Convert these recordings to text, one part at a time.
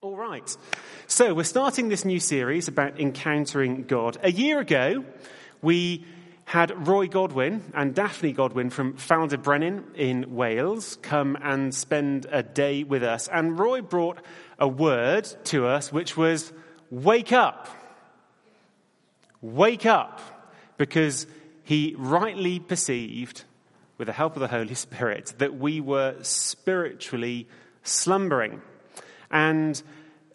All right. So we're starting this new series about encountering God. A year ago, we had Roy Godwin and Daphne Godwin from Ffald-y-Brenin in Wales come and spend a day with us. And Roy brought a word to us which was wake up. Wake up. Because he rightly perceived, with the help of the Holy Spirit, that we were spiritually slumbering. And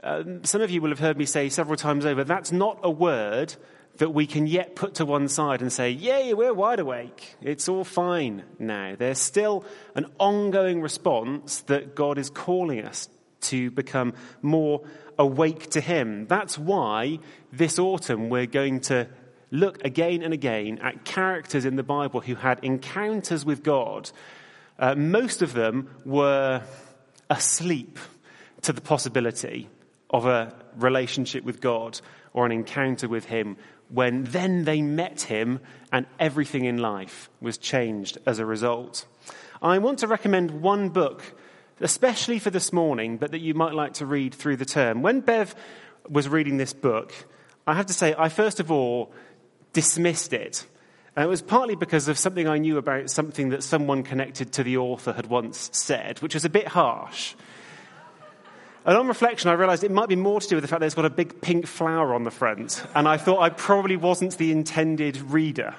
uh, some of you will have heard me say several times over that's not a word that we can yet put to one side and say, Yay, we're wide awake. It's all fine now. There's still an ongoing response that God is calling us to become more awake to Him. That's why this autumn we're going to look again and again at characters in the Bible who had encounters with God. Uh, most of them were asleep to the possibility of a relationship with God or an encounter with Him when then they met Him and everything in life was changed as a result. I want to recommend one book, especially for this morning, but that you might like to read through the term. When Bev was reading this book, I have to say, I first of all dismissed it. And it was partly because of something I knew about something that someone connected to the author had once said, which was a bit harsh. And on reflection, I realized it might be more to do with the fact that it's got a big pink flower on the front. And I thought I probably wasn't the intended reader.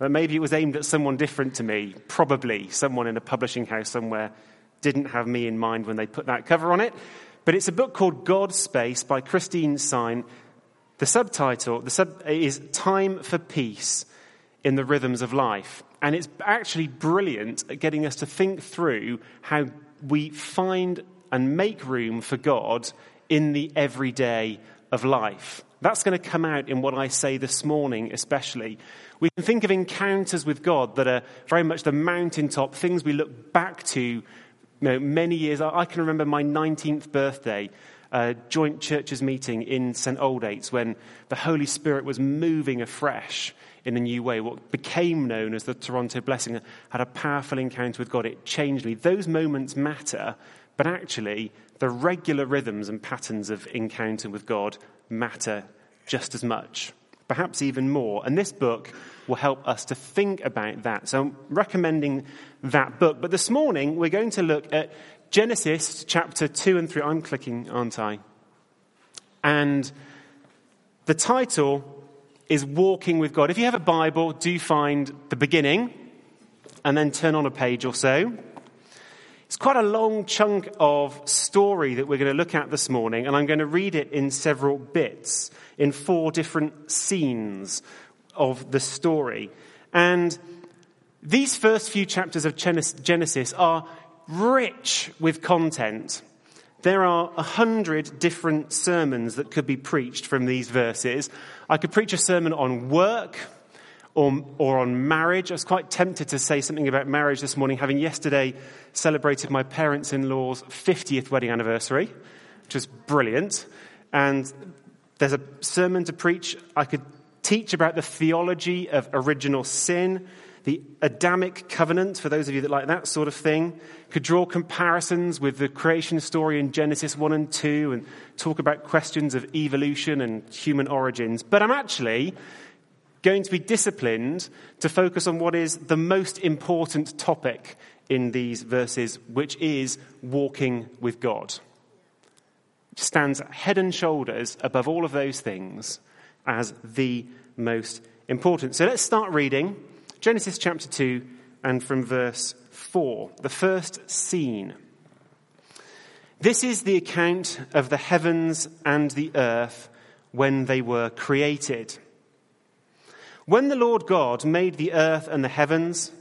Maybe it was aimed at someone different to me. Probably someone in a publishing house somewhere didn't have me in mind when they put that cover on it. But it's a book called God Space by Christine Sine. The subtitle the sub, is Time for Peace in the Rhythms of Life. And it's actually brilliant at getting us to think through how we find and make room for God in the everyday of life. That's going to come out in what I say this morning, especially. We can think of encounters with God that are very much the mountaintop, things we look back to you know, many years. I can remember my 19th birthday, joint churches meeting in St. Aldate's when the Holy Spirit was moving afresh in a new way. What became known as the Toronto Blessing had a powerful encounter with God. It changed me. Those moments matter but actually, the regular rhythms and patterns of encounter with God matter just as much, perhaps even more. And this book will help us to think about that. So I'm recommending that book. But this morning, we're going to look at Genesis chapter 2 and 3. I'm clicking, aren't I? And the title is Walking with God. If you have a Bible, do find the beginning and then turn on a page or so. It's quite a long chunk of story that we're going to look at this morning, and I'm going to read it in several bits, in four different scenes of the story. And these first few chapters of Genesis are rich with content. There are a hundred different sermons that could be preached from these verses. I could preach a sermon on work, or, or on marriage. I was quite tempted to say something about marriage this morning, having yesterday celebrated my parents in law's 50th wedding anniversary, which was brilliant. And there's a sermon to preach. I could teach about the theology of original sin, the Adamic covenant, for those of you that like that sort of thing. Could draw comparisons with the creation story in Genesis 1 and 2 and talk about questions of evolution and human origins. But I'm actually going to be disciplined to focus on what is the most important topic in these verses, which is walking with God. Stands head and shoulders above all of those things as the most important. So let's start reading Genesis chapter 2 and from verse 4, the first scene. This is the account of the heavens and the earth when they were created. When the Lord God made the earth and the heavens,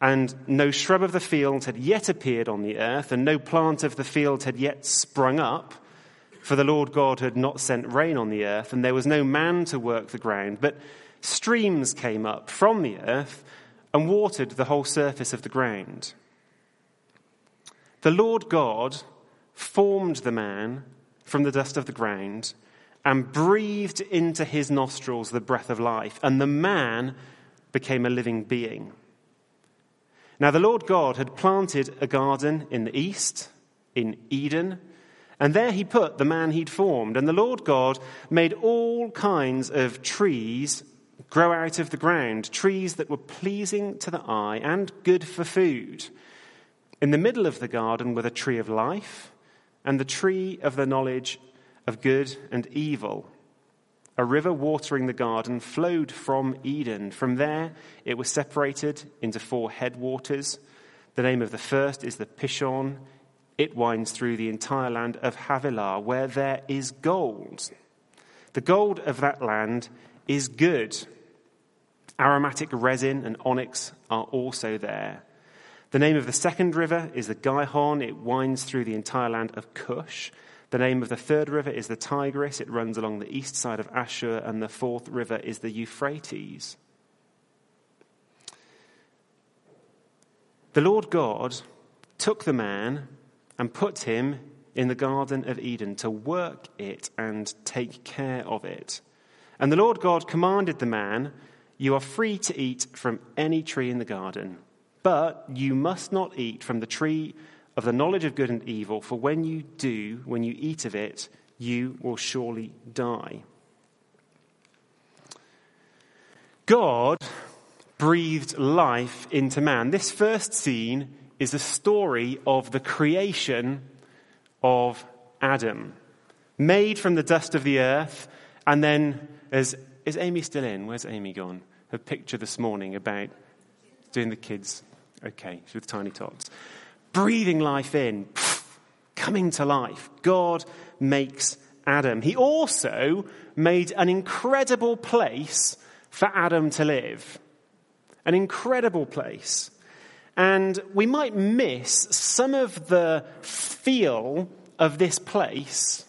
and no shrub of the field had yet appeared on the earth, and no plant of the field had yet sprung up, for the Lord God had not sent rain on the earth, and there was no man to work the ground, but streams came up from the earth and watered the whole surface of the ground. The Lord God formed the man from the dust of the ground and breathed into his nostrils the breath of life, and the man became a living being. Now, the Lord God had planted a garden in the east, in Eden, And there he put the man he'd formed. And the Lord God made all kinds of trees grow out of the ground, trees that were pleasing to the eye and good for food. In the middle of the garden were the tree of life and the tree of the knowledge of good and evil. A river watering the garden flowed from Eden. From there, it was separated into four headwaters. The name of the first is the Pishon. It winds through the entire land of Havilah, where there is gold. The gold of that land is good. Aromatic resin and onyx are also there. The name of the second river is the Gihon. It winds through the entire land of Cush. The name of the third river is the Tigris. It runs along the east side of Ashur. And the fourth river is the Euphrates. The Lord God took the man and put him in the Garden of Eden to work it and take care of it. And the Lord God commanded the man, You are free to eat from any tree in the garden, but you must not eat from the tree of the knowledge of good and evil, for when you do, when you eat of it, you will surely die. God breathed life into man. This first scene is a story of the creation of Adam, made from the dust of the earth, and then, as, is Amy still in? Where's Amy gone? Her picture this morning about doing the kids. Okay, with tiny tots breathing life in, coming to life. God makes Adam. He also made an incredible place for Adam to live. An incredible place. And we might miss some of the feel of this place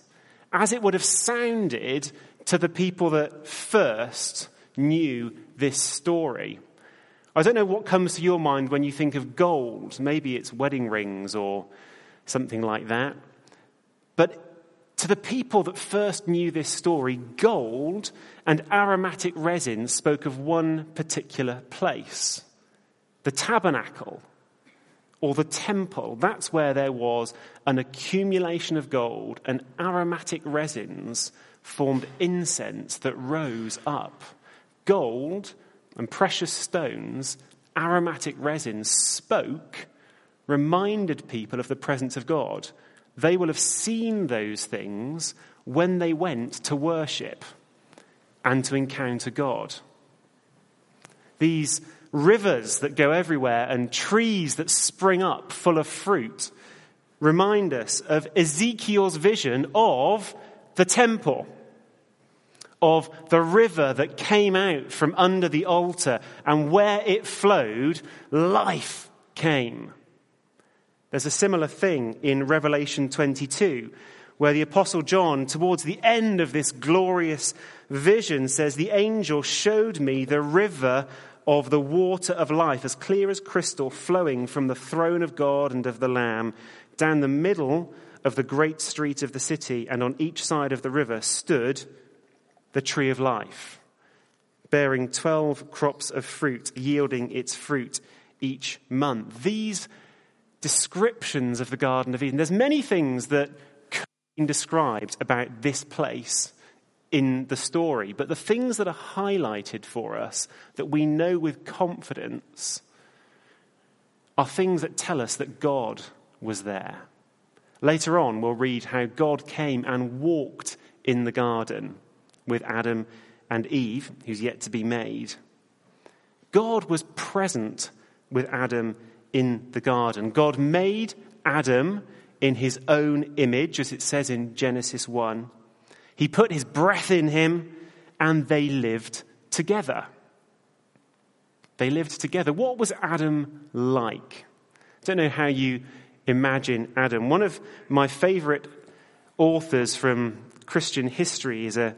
as it would have sounded to the people that first knew this story. I don't know what comes to your mind when you think of gold. Maybe it's wedding rings or something like that. But to the people that first knew this story, gold and aromatic resin spoke of one particular place the tabernacle or the temple. That's where there was an accumulation of gold, and aromatic resins formed incense that rose up. Gold and precious stones, aromatic resins, spoke, reminded people of the presence of God. They will have seen those things when they went to worship and to encounter God. These rivers that go everywhere and trees that spring up full of fruit remind us of Ezekiel's vision of the temple of the river that came out from under the altar, and where it flowed, life came. There's a similar thing in Revelation 22, where the Apostle John, towards the end of this glorious vision, says, The angel showed me the river of the water of life, as clear as crystal, flowing from the throne of God and of the Lamb, down the middle of the great street of the city, and on each side of the river stood the tree of life, bearing 12 crops of fruit, yielding its fruit each month. These descriptions of the Garden of Eden, there's many things that could be described about this place in the story, but the things that are highlighted for us that we know with confidence are things that tell us that God was there. Later on, we'll read how God came and walked in the garden with Adam and Eve, who's yet to be made. God was present with Adam in the garden. God made Adam in his own image, as it says in Genesis 1. He put his breath in him, and they lived together. They lived together. What was Adam like? I don't know how you imagine Adam. One of my favorite authors from Christian history is a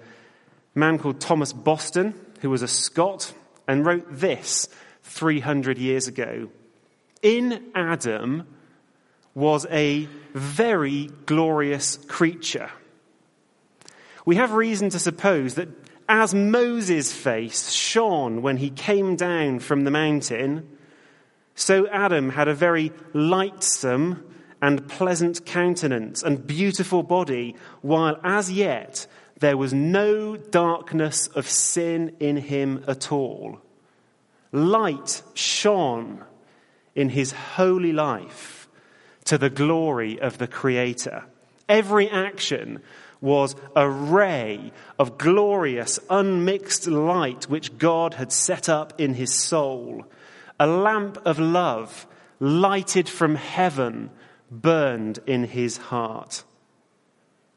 a man called Thomas Boston, who was a Scot, and wrote this 300 years ago. In Adam was a very glorious creature. We have reason to suppose that as Moses' face shone when he came down from the mountain, so Adam had a very lightsome and pleasant countenance and beautiful body, while as yet there was no darkness of sin in him at all. Light shone in his holy life to the glory of the Creator. Every action was a ray of glorious, unmixed light which God had set up in his soul. A lamp of love lighted from heaven burned in his heart.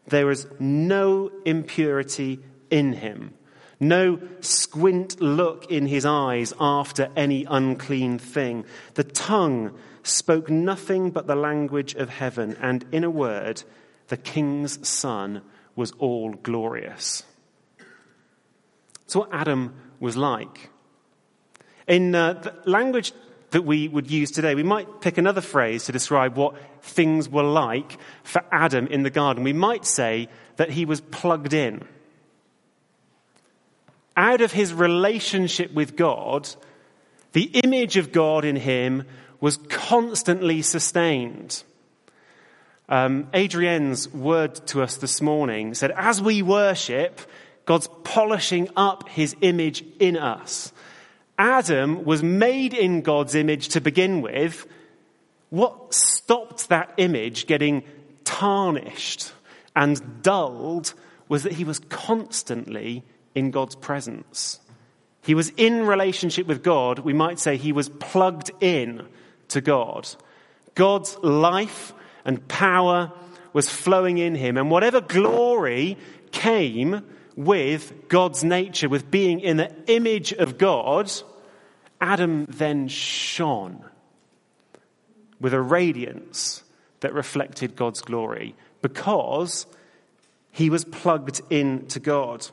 There was no impurity in him, no squint look in his eyes after any unclean thing. The tongue spoke nothing but the language of heaven, and in a word, the king's son was all glorious. That's what Adam was like. In uh, the language that we would use today. We might pick another phrase to describe what things were like for Adam in the garden. We might say that he was plugged in. Out of his relationship with God, the image of God in him was constantly sustained. Um, Adrienne's word to us this morning said, As we worship, God's polishing up his image in us. Adam was made in God's image to begin with. What stopped that image getting tarnished and dulled was that he was constantly in God's presence. He was in relationship with God. We might say he was plugged in to God. God's life and power was flowing in him. And whatever glory came with God's nature, with being in the image of God, Adam then shone with a radiance that reflected God's glory because he was plugged in to God.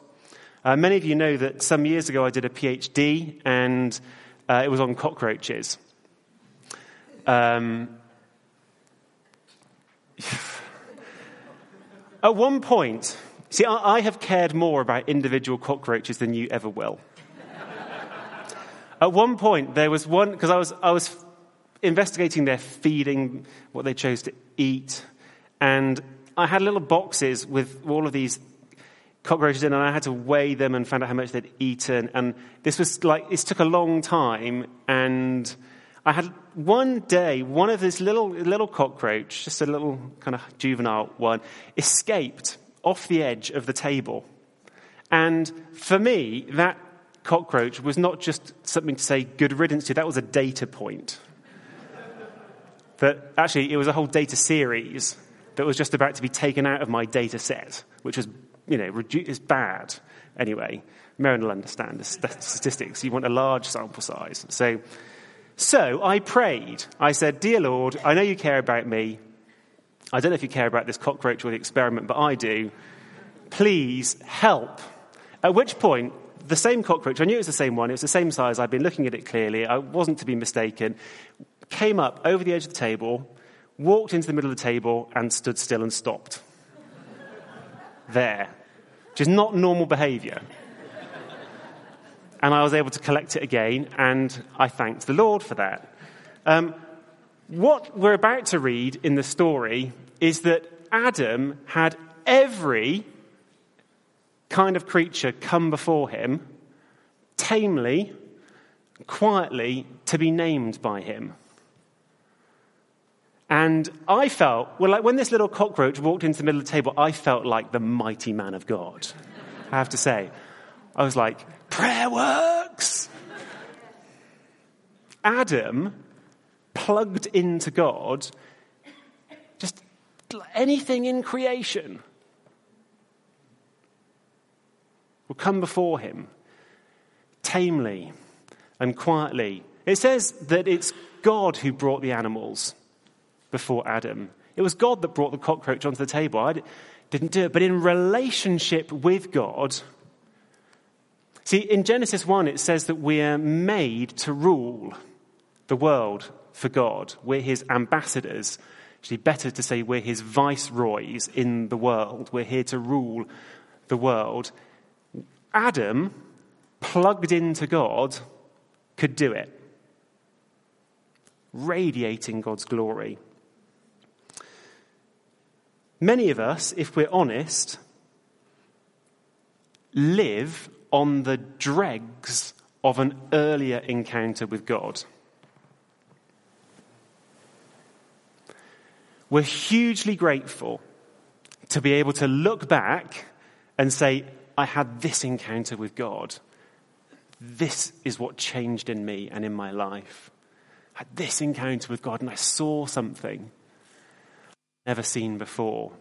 Uh, many of you know that some years ago I did a PhD and uh, it was on cockroaches. Um, at one point, see, I, I have cared more about individual cockroaches than you ever will. At one point, there was one, because I was, I was investigating their feeding, what they chose to eat, and I had little boxes with all of these cockroaches in, and I had to weigh them and find out how much they'd eaten. And this was like, this took a long time, and I had one day, one of this little, little cockroach, just a little kind of juvenile one, escaped off the edge of the table. And for me, that cockroach was not just something to say good riddance to, that was a data point. that actually, it was a whole data series that was just about to be taken out of my data set, which was, you know, redu- is bad. Anyway, Maren will understand the statistics. You want a large sample size. So, so I prayed. I said, Dear Lord, I know you care about me. I don't know if you care about this cockroach or the experiment, but I do. Please help. At which point, the same cockroach, I knew it was the same one, it was the same size, I'd been looking at it clearly, I wasn't to be mistaken, came up over the edge of the table, walked into the middle of the table, and stood still and stopped. there. Which is not normal behavior. And I was able to collect it again, and I thanked the Lord for that. Um, what we're about to read in the story is that Adam had every kind of creature come before him, tamely, quietly, to be named by him. And I felt, well, like when this little cockroach walked into the middle of the table, I felt like the mighty man of God. I have to say. I was like, prayer works! Adam plugged into God, just anything in creation will come before him tamely and quietly. It says that it's God who brought the animals before Adam. It was God that brought the cockroach onto the table. I didn't do it. But in relationship with God, see, in Genesis 1, it says that we're made to rule the world for God. We're his ambassadors. Actually, better to say we're his viceroys in the world. We're here to rule the world. Adam, plugged into God, could do it, radiating God's glory. Many of us, if we're honest, live on the dregs of an earlier encounter with God. We're hugely grateful to be able to look back and say, I had this encounter with God. This is what changed in me and in my life. I had this encounter with God and I saw something never seen before.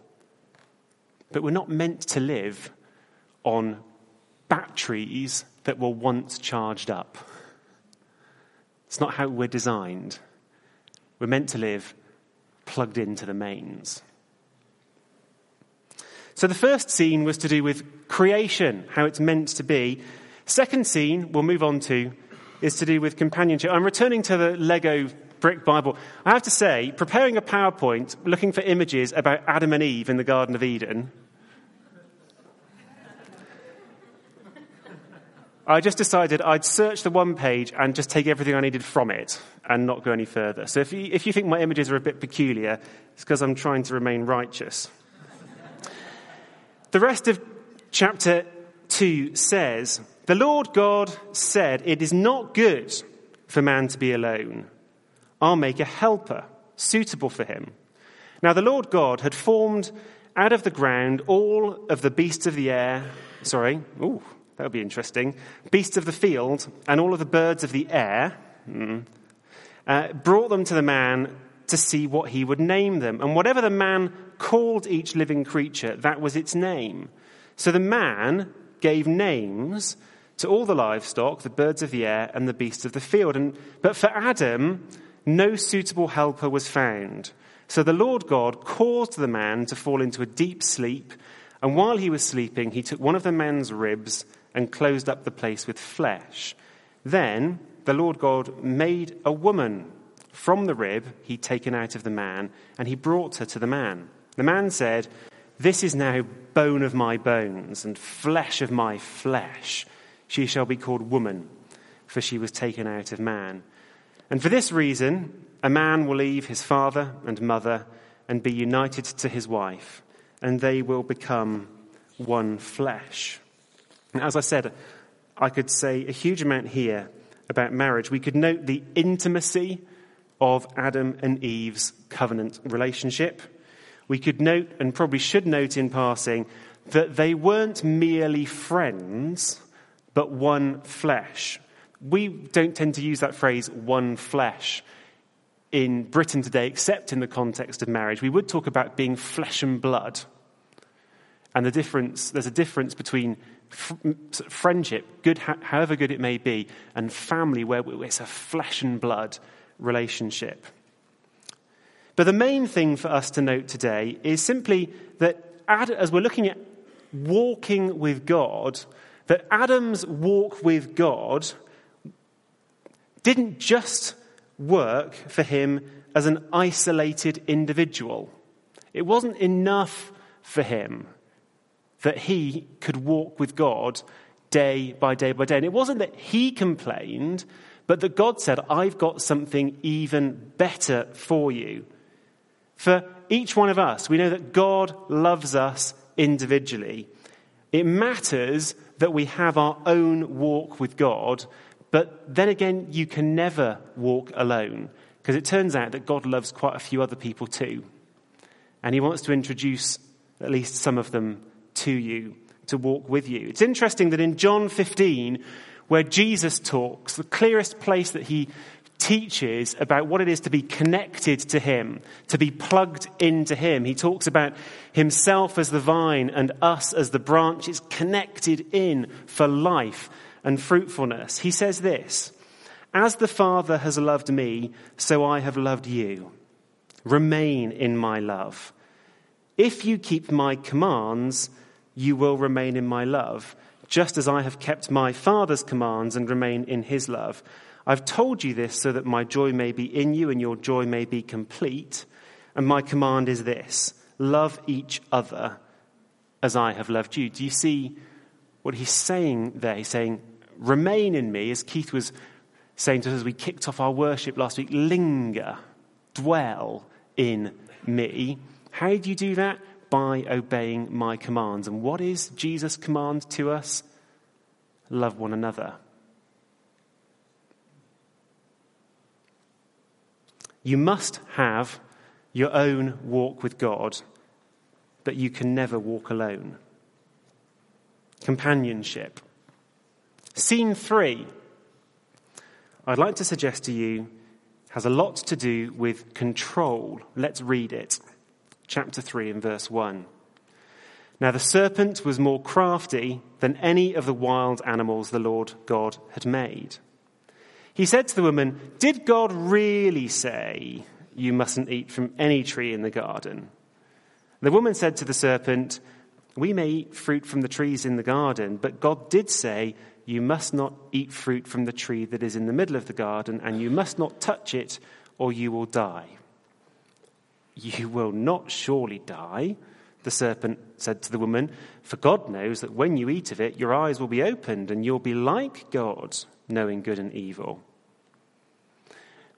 But we're not meant to live on batteries that were once charged up. It's not how we're designed. We're meant to live plugged into the mains. So the first scene was to do with creation, how it's meant to be. Second scene we'll move on to is to do with companionship. I'm returning to the Lego brick Bible. I have to say, preparing a PowerPoint looking for images about Adam and Eve in the Garden of Eden, I just decided I'd search the one page and just take everything I needed from it and not go any further. So if you, if you think my images are a bit peculiar, it's because I'm trying to remain righteous. the rest of chapter 2 says, The Lord God said, It is not good for man to be alone. I'll make a helper suitable for him. Now the Lord God had formed out of the ground all of the beasts of the air, sorry, ooh, that would be interesting, beasts of the field and all of the birds of the air, mm, uh, brought them to the man to see what he would name them. And whatever the man called each living creature, that was its name. So the man gave names to all the livestock, the birds of the air, and the beasts of the field. And, but for Adam, no suitable helper was found. So the Lord God caused the man to fall into a deep sleep, and while he was sleeping, he took one of the man's ribs and closed up the place with flesh. Then the Lord God made a woman from the rib he'd taken out of the man, and he brought her to the man. The man said, This is now bone of my bones and flesh of my flesh. She shall be called woman, for she was taken out of man. And for this reason, a man will leave his father and mother and be united to his wife, and they will become one flesh. And as I said, I could say a huge amount here about marriage. We could note the intimacy of Adam and Eve's covenant relationship. We could note, and probably should note in passing, that they weren't merely friends, but one flesh. We don't tend to use that phrase, one flesh, in Britain today, except in the context of marriage. We would talk about being flesh and blood. And the difference, there's a difference between friendship, good, however good it may be, and family, where it's a flesh and blood relationship. But the main thing for us to note today is simply that as we're looking at walking with God, that Adam's walk with God didn't just work for him as an isolated individual. It wasn't enough for him that he could walk with God day by day by day. And it wasn't that he complained, but that God said, I've got something even better for you. For each one of us, we know that God loves us individually. It matters that we have our own walk with God, but then again, you can never walk alone because it turns out that God loves quite a few other people too. And He wants to introduce at least some of them to you, to walk with you. It's interesting that in John 15, where Jesus talks, the clearest place that He teaches about what it is to be connected to Him, to be plugged into Him. He talks about Himself as the vine and us as the branches connected in for life and fruitfulness. He says this As the Father has loved me, so I have loved you. Remain in my love. If you keep my commands, you will remain in my love, just as I have kept my Father's commands and remain in his love. I've told you this so that my joy may be in you and your joy may be complete. And my command is this love each other as I have loved you. Do you see what he's saying there? He's saying, remain in me, as Keith was saying to us as we kicked off our worship last week, linger, dwell in me. How do you do that? by obeying my commands. And what is Jesus' command to us? Love one another. You must have your own walk with God, but you can never walk alone. Companionship. Scene three, I'd like to suggest to you, has a lot to do with control. Let's read it. Chapter 3 and verse 1. Now the serpent was more crafty than any of the wild animals the Lord God had made. He said to the woman, Did God really say you mustn't eat from any tree in the garden? The woman said to the serpent, We may eat fruit from the trees in the garden, but God did say, You must not eat fruit from the tree that is in the middle of the garden, and you must not touch it, or you will die. You will not surely die, the serpent said to the woman, for God knows that when you eat of it, your eyes will be opened, and you'll be like God, knowing good and evil.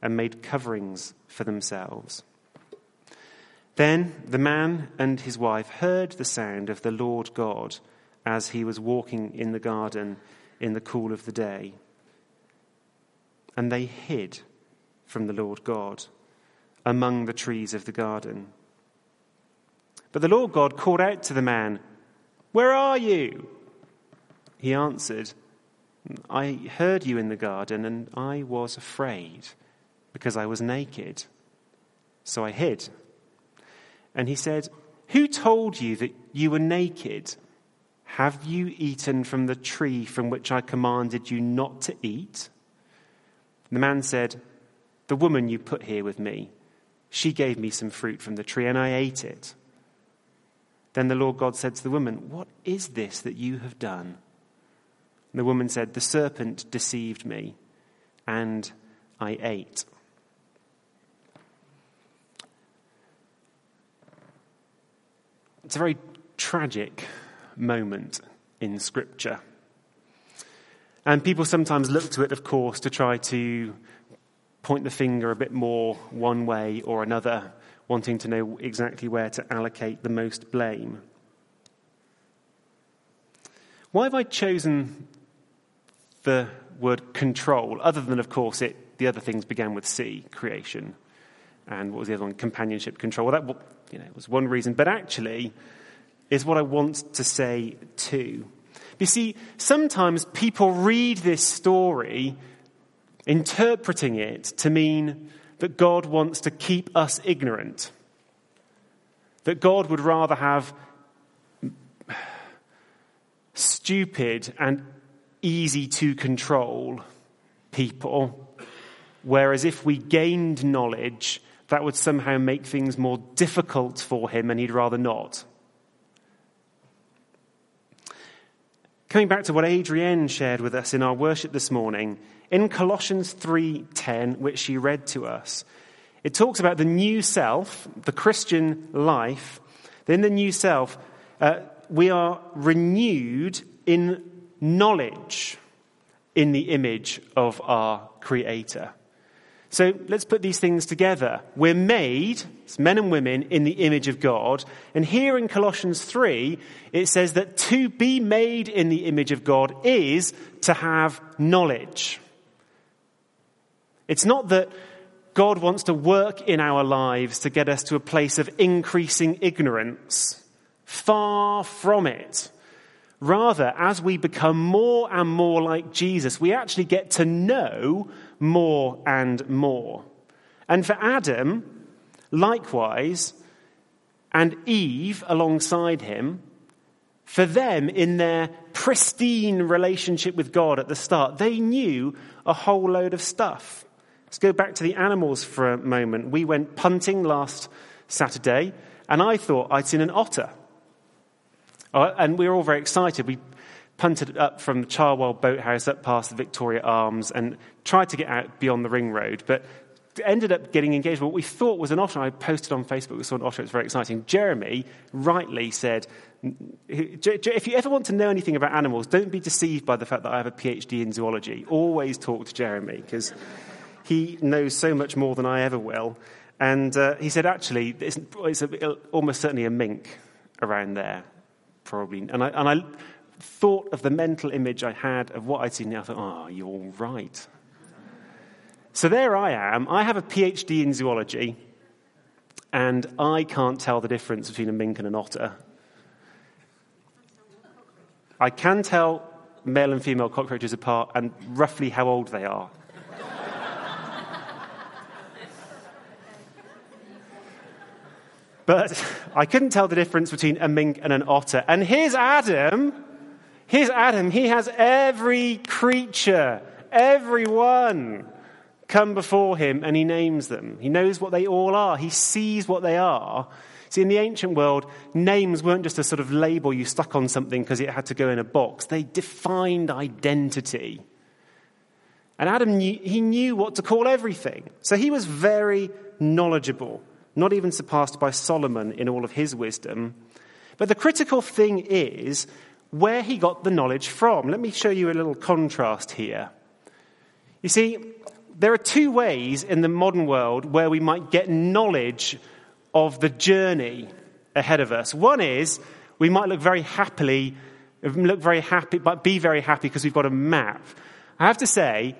and made coverings for themselves. Then the man and his wife heard the sound of the Lord God as he was walking in the garden in the cool of the day. And they hid from the Lord God among the trees of the garden. But the Lord God called out to the man, Where are you? He answered, I heard you in the garden, and I was afraid because I was naked. So I hid. And he said, Who told you that you were naked? Have you eaten from the tree from which I commanded you not to eat? The man said, The woman you put here with me, she gave me some fruit from the tree, and I ate it. Then the Lord God said to the woman, What is this that you have done? And the woman said, The serpent deceived me, and I ate. It's a very tragic moment in Scripture. And people sometimes look to it, of course, to try to point the finger a bit more one way or another wanting to know exactly where to allocate the most blame. Why have I chosen the word control, other than, of course, it, the other things began with C, creation, and what was the other one? Companionship, control. Well, that you know, it was one reason, but actually is what I want to say too. You see, sometimes people read this story interpreting it to mean that God wants to keep us ignorant. That God would rather have stupid and easy to control people, whereas if we gained knowledge, that would somehow make things more difficult for him and he'd rather not. Coming back to what Adrienne shared with us in our worship this morning, in Colossians 3:10, which she read to us, it talks about the new self, the Christian life. In the new self, uh, we are renewed in knowledge in the image of our Creator. So let's put these things together. We're made, men and women, in the image of God. And here in Colossians 3, it says that to be made in the image of God is to have knowledge. It's not that God wants to work in our lives to get us to a place of increasing ignorance. Far from it. Rather, as we become more and more like Jesus, we actually get to know more and more. And for Adam, likewise, and Eve alongside him, for them in their pristine relationship with God at the start, they knew a whole load of stuff. Let's go back to the animals for a moment. We went punting last Saturday, and I thought I'd seen an otter. Uh, and we were all very excited. We punted up from Cherwell Boathouse up past the Victoria Arms and tried to get out beyond the ring road, but ended up getting engaged what we thought was an otter. I posted on Facebook, we saw an otter, it's very exciting. Jeremy rightly said, if you ever want to know anything about animals, don't be deceived by the fact that I have a PhD in zoology. Always talk to Jeremy, because he knows so much more than I ever will. And uh, he said, actually, it's, it's a, almost certainly a mink around there, probably. And I, and I thought of the mental image I had of what I'd seen, I thought, oh, you're right. So there I am. I have a PhD in zoology, and I can't tell the difference between a mink and an otter. I can tell male and female cockroaches apart and roughly how old they are. but I couldn't tell the difference between a mink and an otter. And here's Adam. Here's Adam. He has every creature, everyone come before him and he names them. He knows what they all are, he sees what they are. See, in the ancient world, names weren't just a sort of label you stuck on something because it had to go in a box, they defined identity. And Adam knew, he knew what to call everything. So he was very knowledgeable, not even surpassed by Solomon in all of his wisdom. But the critical thing is where he got the knowledge from. Let me show you a little contrast here. You see, there are two ways in the modern world where we might get knowledge of the journey ahead of us. One is we might look very happily, look very happy, but be very happy because we've got a map. I have to say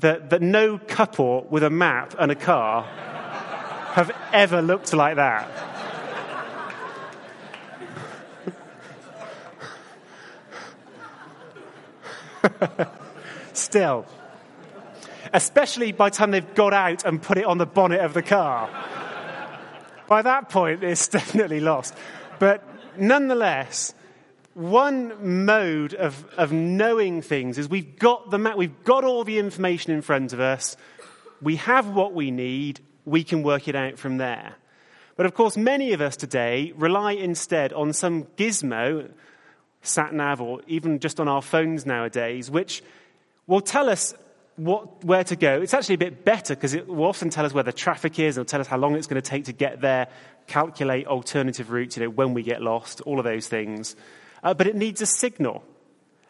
that, that no couple with a map and a car have ever looked like that. Still especially by the time they've got out and put it on the bonnet of the car. by that point, it's definitely lost. But nonetheless, one mode of, of knowing things is we've got the map, we've got all the information in front of us, we have what we need, we can work it out from there. But of course, many of us today rely instead on some gizmo, sat nav, or even just on our phones nowadays, which will tell us what, where to go. It's actually a bit better because it will often tell us where the traffic is. It'll tell us how long it's going to take to get there, calculate alternative routes, you know, when we get lost, all of those things. Uh, but it needs a signal.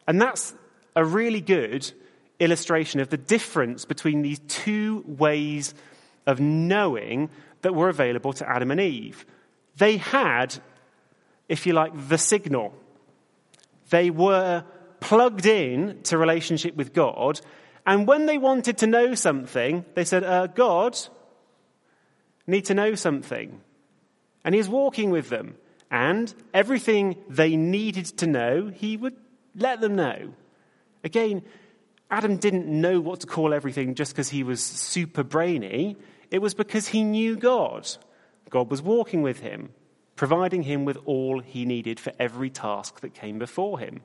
And that's a really good illustration of the difference between these two ways of knowing that were available to Adam and Eve. They had, if you like, the signal. They were plugged in to relationship with God and when they wanted to know something, they said, uh, God, need to know something. And he's walking with them. And everything they needed to know, he would let them know. Again, Adam didn't know what to call everything just because he was super brainy. It was because he knew God. God was walking with him, providing him with all he needed for every task that came before him.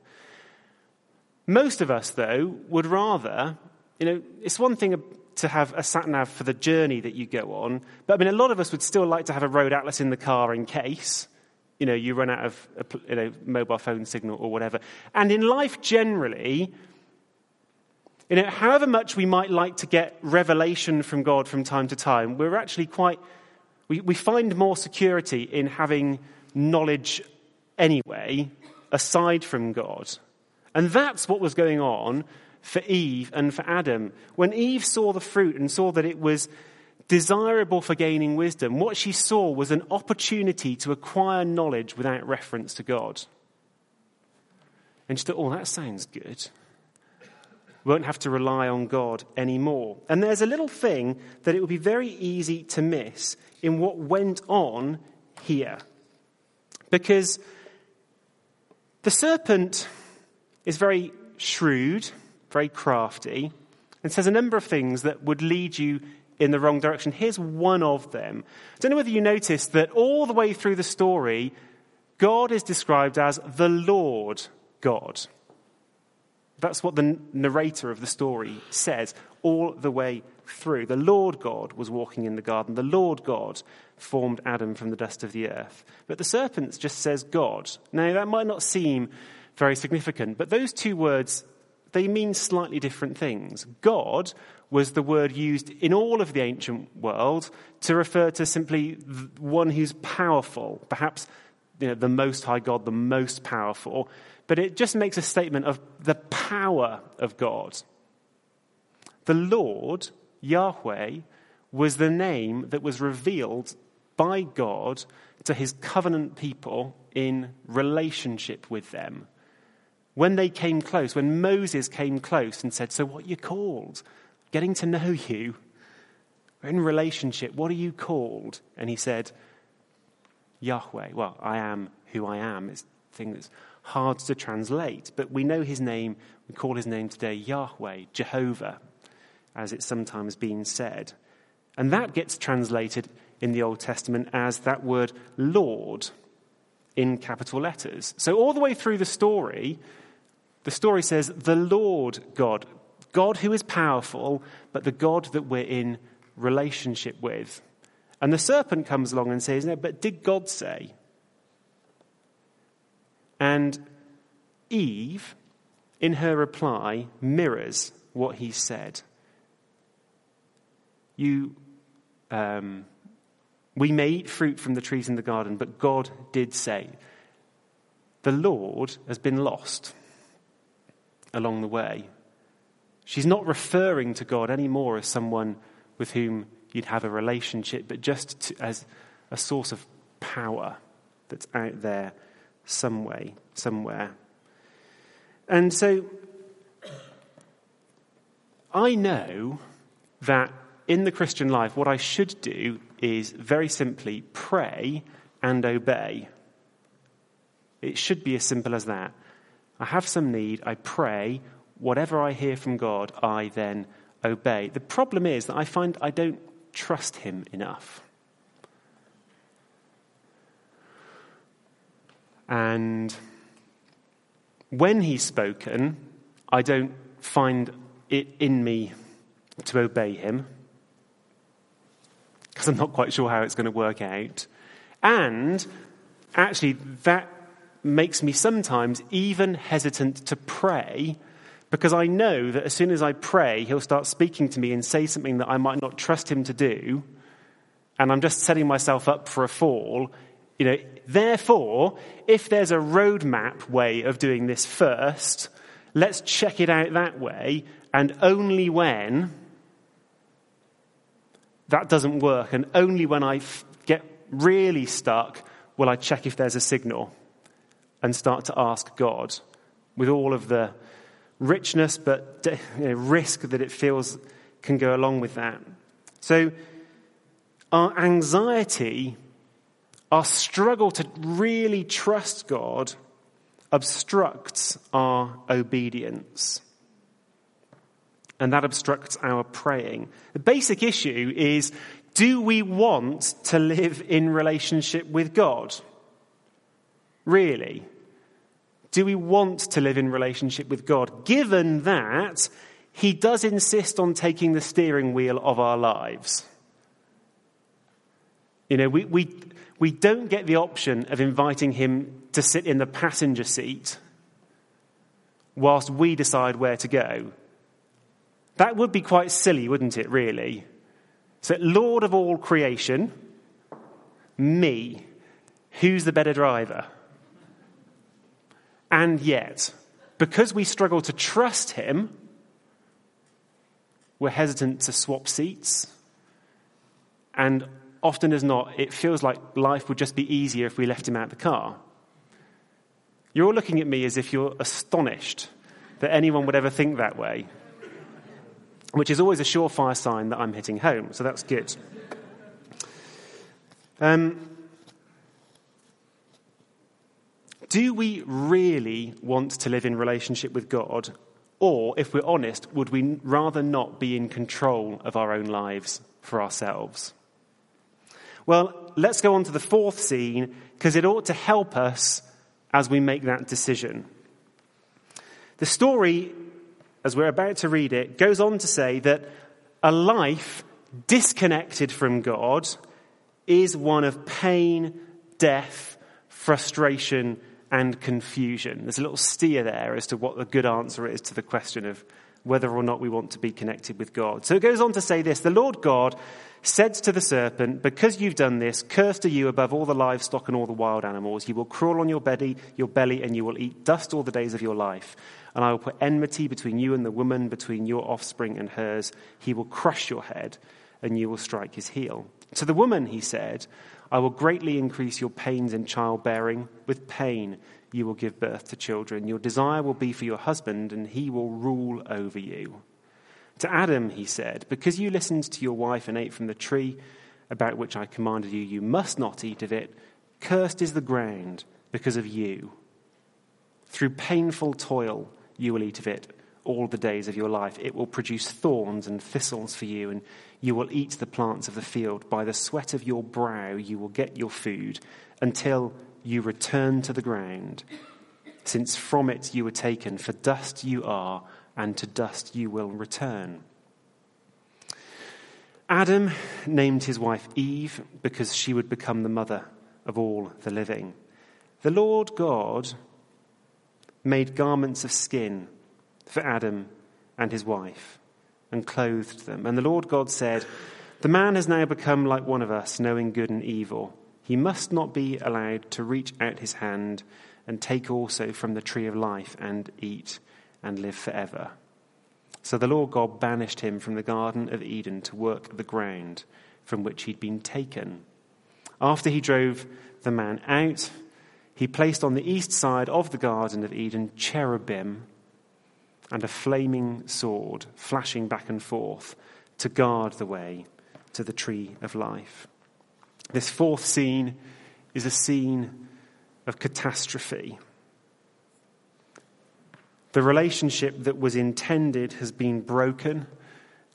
Most of us, though, would rather, you know, it's one thing to have a sat nav for the journey that you go on, but I mean, a lot of us would still like to have a road atlas in the car in case, you know, you run out of a you know, mobile phone signal or whatever. And in life generally, you know, however much we might like to get revelation from God from time to time, we're actually quite, we, we find more security in having knowledge anyway, aside from God. And that's what was going on for Eve and for Adam. When Eve saw the fruit and saw that it was desirable for gaining wisdom, what she saw was an opportunity to acquire knowledge without reference to God. And she thought, oh, that sounds good. Won't have to rely on God anymore. And there's a little thing that it would be very easy to miss in what went on here. Because the serpent is very shrewd, very crafty, and says a number of things that would lead you in the wrong direction. Here's one of them. I don't know whether you noticed that all the way through the story, God is described as the Lord God. That's what the narrator of the story says all the way through. The Lord God was walking in the garden. The Lord God formed Adam from the dust of the earth. But the serpent just says God. Now, that might not seem very significant, but those two words, they mean slightly different things. God was the word used in all of the ancient world to refer to simply one who's powerful, perhaps you know, the most high God, the most powerful. But it just makes a statement of the power of God. The Lord, Yahweh, was the name that was revealed by God to his covenant people in relationship with them. When they came close, when Moses came close and said, So, what you called? Getting to know you. We're in relationship. What are you called? And he said, Yahweh. Well, I am who I am. It's thing that's hard to translate, but we know his name. We call his name today Yahweh, Jehovah, as it's sometimes been said. And that gets translated in the Old Testament as that word Lord in capital letters. So, all the way through the story, the story says, the Lord God, God who is powerful, but the God that we're in relationship with. And the serpent comes along and says, No, but did God say? And Eve, in her reply, mirrors what he said. You um, we may eat fruit from the trees in the garden, but God did say, The Lord has been lost along the way. She's not referring to God anymore as someone with whom you'd have a relationship, but just to, as a source of power that's out there some way, somewhere. And so I know that in the Christian life, what I should do is very simply pray and obey. It should be as simple as that. I have some need, I pray, whatever I hear from God, I then obey. The problem is that I find I don't trust Him enough. And when He's spoken, I don't find it in me to obey Him because I'm not quite sure how it's going to work out. And actually, that makes me sometimes even hesitant to pray because I know that as soon as I pray, he'll start speaking to me and say something that I might not trust him to do. And I'm just setting myself up for a fall. You know, therefore, if there's a roadmap way of doing this first, let's check it out that way. And only when that doesn't work. And only when I get really stuck will I check if there's a signal and start to ask God with all of the richness but you know, risk that it feels can go along with that. So, our anxiety, our struggle to really trust God, obstructs our obedience and that obstructs our praying. The basic issue is do we want to live in relationship with God? Really? Do we want to live in relationship with God, given that He does insist on taking the steering wheel of our lives? You know, we, we, we don't get the option of inviting Him to sit in the passenger seat whilst we decide where to go. That would be quite silly, wouldn't it, really? So, Lord of all creation, me, who's the better driver? And yet, because we struggle to trust Him, we're hesitant to swap seats. And often as not, it feels like life would just be easier if we left Him out the car. You're all looking at me as if you're astonished that anyone would ever think that way which is always a surefire sign that I'm hitting home. So that's good. Um, do we really want to live in relationship with God? Or, if we're honest, would we rather not be in control of our own lives for ourselves? Well, let's go on to the fourth scene because it ought to help us as we make that decision. The story as we're about to read it, goes on to say that a life disconnected from God is one of pain, death, frustration, and confusion. There's a little steer there as to what the good answer is to the question of whether or not we want to be connected with God. So it goes on to say this The Lord God said to the serpent, Because you've done this, cursed are you above all the livestock and all the wild animals. You will crawl on your belly, your belly, and you will eat dust all the days of your life. And I will put enmity between you and the woman, between your offspring and hers. He will crush your head, and you will strike his heel. To the woman, he said, I will greatly increase your pains in childbearing. With pain, you will give birth to children. Your desire will be for your husband, and he will rule over you. To Adam, he said, Because you listened to your wife and ate from the tree about which I commanded you, you must not eat of it. Cursed is the ground because of you. Through painful toil, you will eat of it all the days of your life. It will produce thorns and thistles for you, and you will eat the plants of the field. By the sweat of your brow, you will get your food until you return to the ground, since from it you were taken, for dust you are, and to dust you will return. Adam named his wife Eve because she would become the mother of all the living. The Lord God made garments of skin for Adam and his wife and clothed them. And the Lord God said, The man has now become like one of us, knowing good and evil. He must not be allowed to reach out his hand and take also from the tree of life and eat and live forever. So the Lord God banished him from the Garden of Eden to work the ground from which he'd been taken. After he drove the man out, he placed on the east side of the Garden of Eden cherubim and a flaming sword flashing back and forth to guard the way to the tree of life. This fourth scene is a scene of catastrophe. The relationship that was intended has been broken.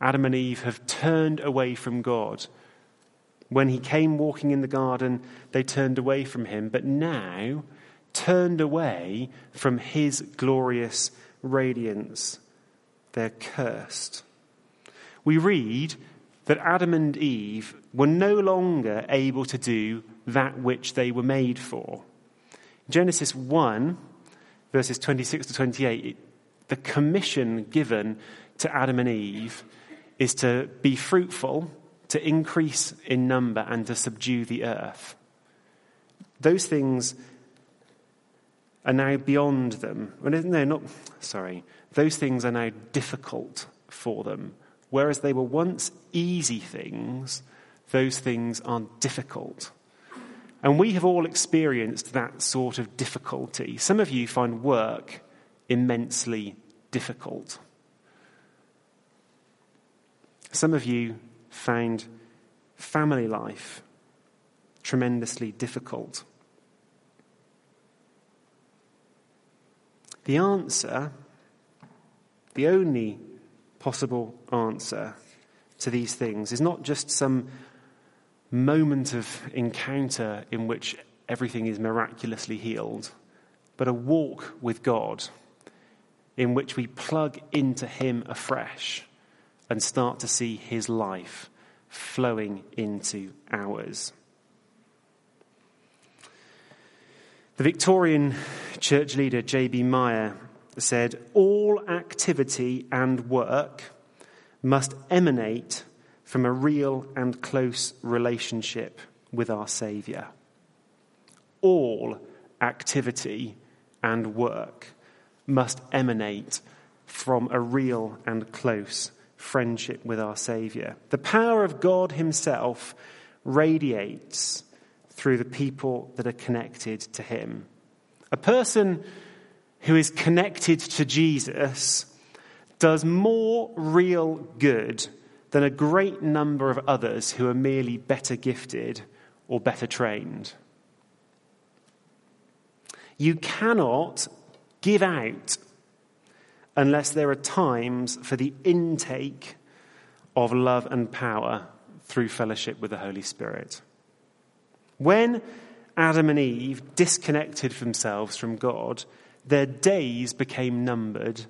Adam and Eve have turned away from God. When he came walking in the garden, they turned away from him, but now turned away from his glorious radiance. They're cursed. We read that Adam and Eve were no longer able to do that which they were made for. Genesis 1, verses 26 to 28, the commission given to Adam and Eve is to be fruitful, to increase in number, and to subdue the earth. Those things are now beyond them. No, not, sorry. Those things are now difficult for them Whereas they were once easy things, those things are difficult. And we have all experienced that sort of difficulty. Some of you find work immensely difficult. Some of you found family life tremendously difficult. The answer, the only possible answer to these things is not just some moment of encounter in which everything is miraculously healed, but a walk with God in which we plug into Him afresh and start to see His life flowing into ours. The Victorian church leader J.B. Meyer said, All activity and work must emanate from a real and close relationship with our Saviour. All activity and work must emanate from a real and close friendship with our Saviour. The power of God Himself radiates through the people that are connected to Him. A person who is connected to Jesus does more real good than a great number of others who are merely better gifted or better trained. You cannot give out unless there are times for the intake of love and power through fellowship with the Holy Spirit. When Adam and Eve disconnected themselves from God, their days became numbered,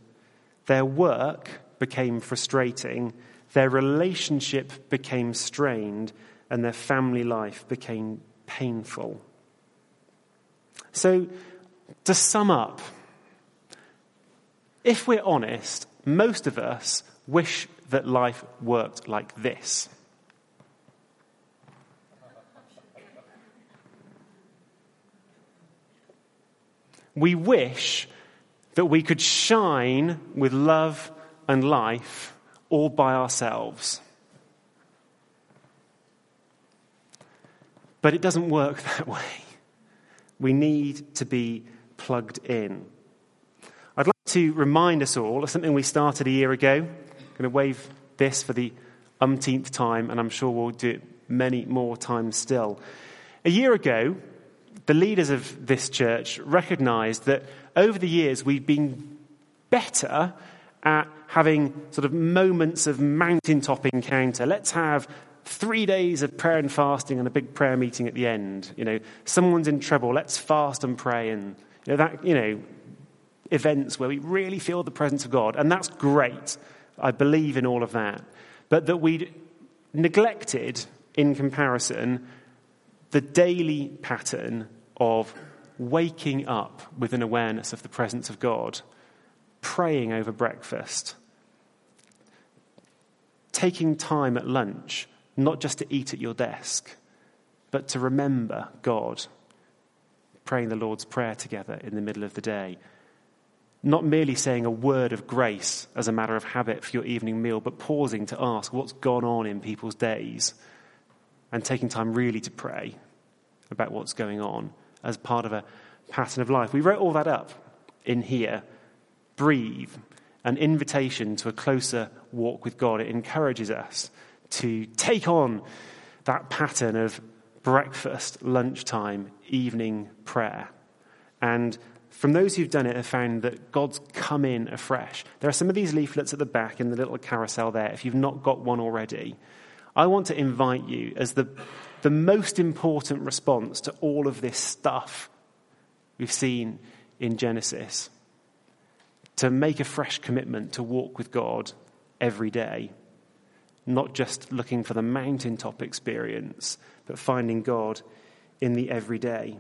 Their work became frustrating, their relationship became strained, and their family life became painful. So, to sum up, if we're honest, most of us wish that life worked like this. We wish that we could shine with love and life all by ourselves. But it doesn't work that way. We need to be plugged in. I'd like to remind us all of something we started a year ago. I'm going to wave this for the umpteenth time, and I'm sure we'll do it many more times still. A year ago, the leaders of this church recognized that over the years we've been better at having sort of moments of mountaintop encounter. Let's have three days of prayer and fasting and a big prayer meeting at the end. You know, someone's in trouble, let's fast and pray and you know, that, you know, events where we really feel the presence of God. And that's great. I believe in all of that. But that we neglected, in comparison, the daily pattern of waking up with an awareness of the presence of God, praying over breakfast, taking time at lunch, not just to eat at your desk, but to remember God, praying the Lord's Prayer together in the middle of the day. Not merely saying a word of grace as a matter of habit for your evening meal, but pausing to ask what's gone on in people's days and taking time really to pray about what's going on as part of a pattern of life. We wrote all that up in here. Breathe, an invitation to a closer walk with God. It encourages us to take on that pattern of breakfast, lunchtime, evening prayer. And from those who've done it have found that God's come in afresh. There are some of these leaflets at the back in the little carousel there, if you've not got one already. I want to invite you as the, the most important response to all of this stuff we've seen in Genesis to make a fresh commitment to walk with God every day, not just looking for the mountaintop experience, but finding God in the everyday.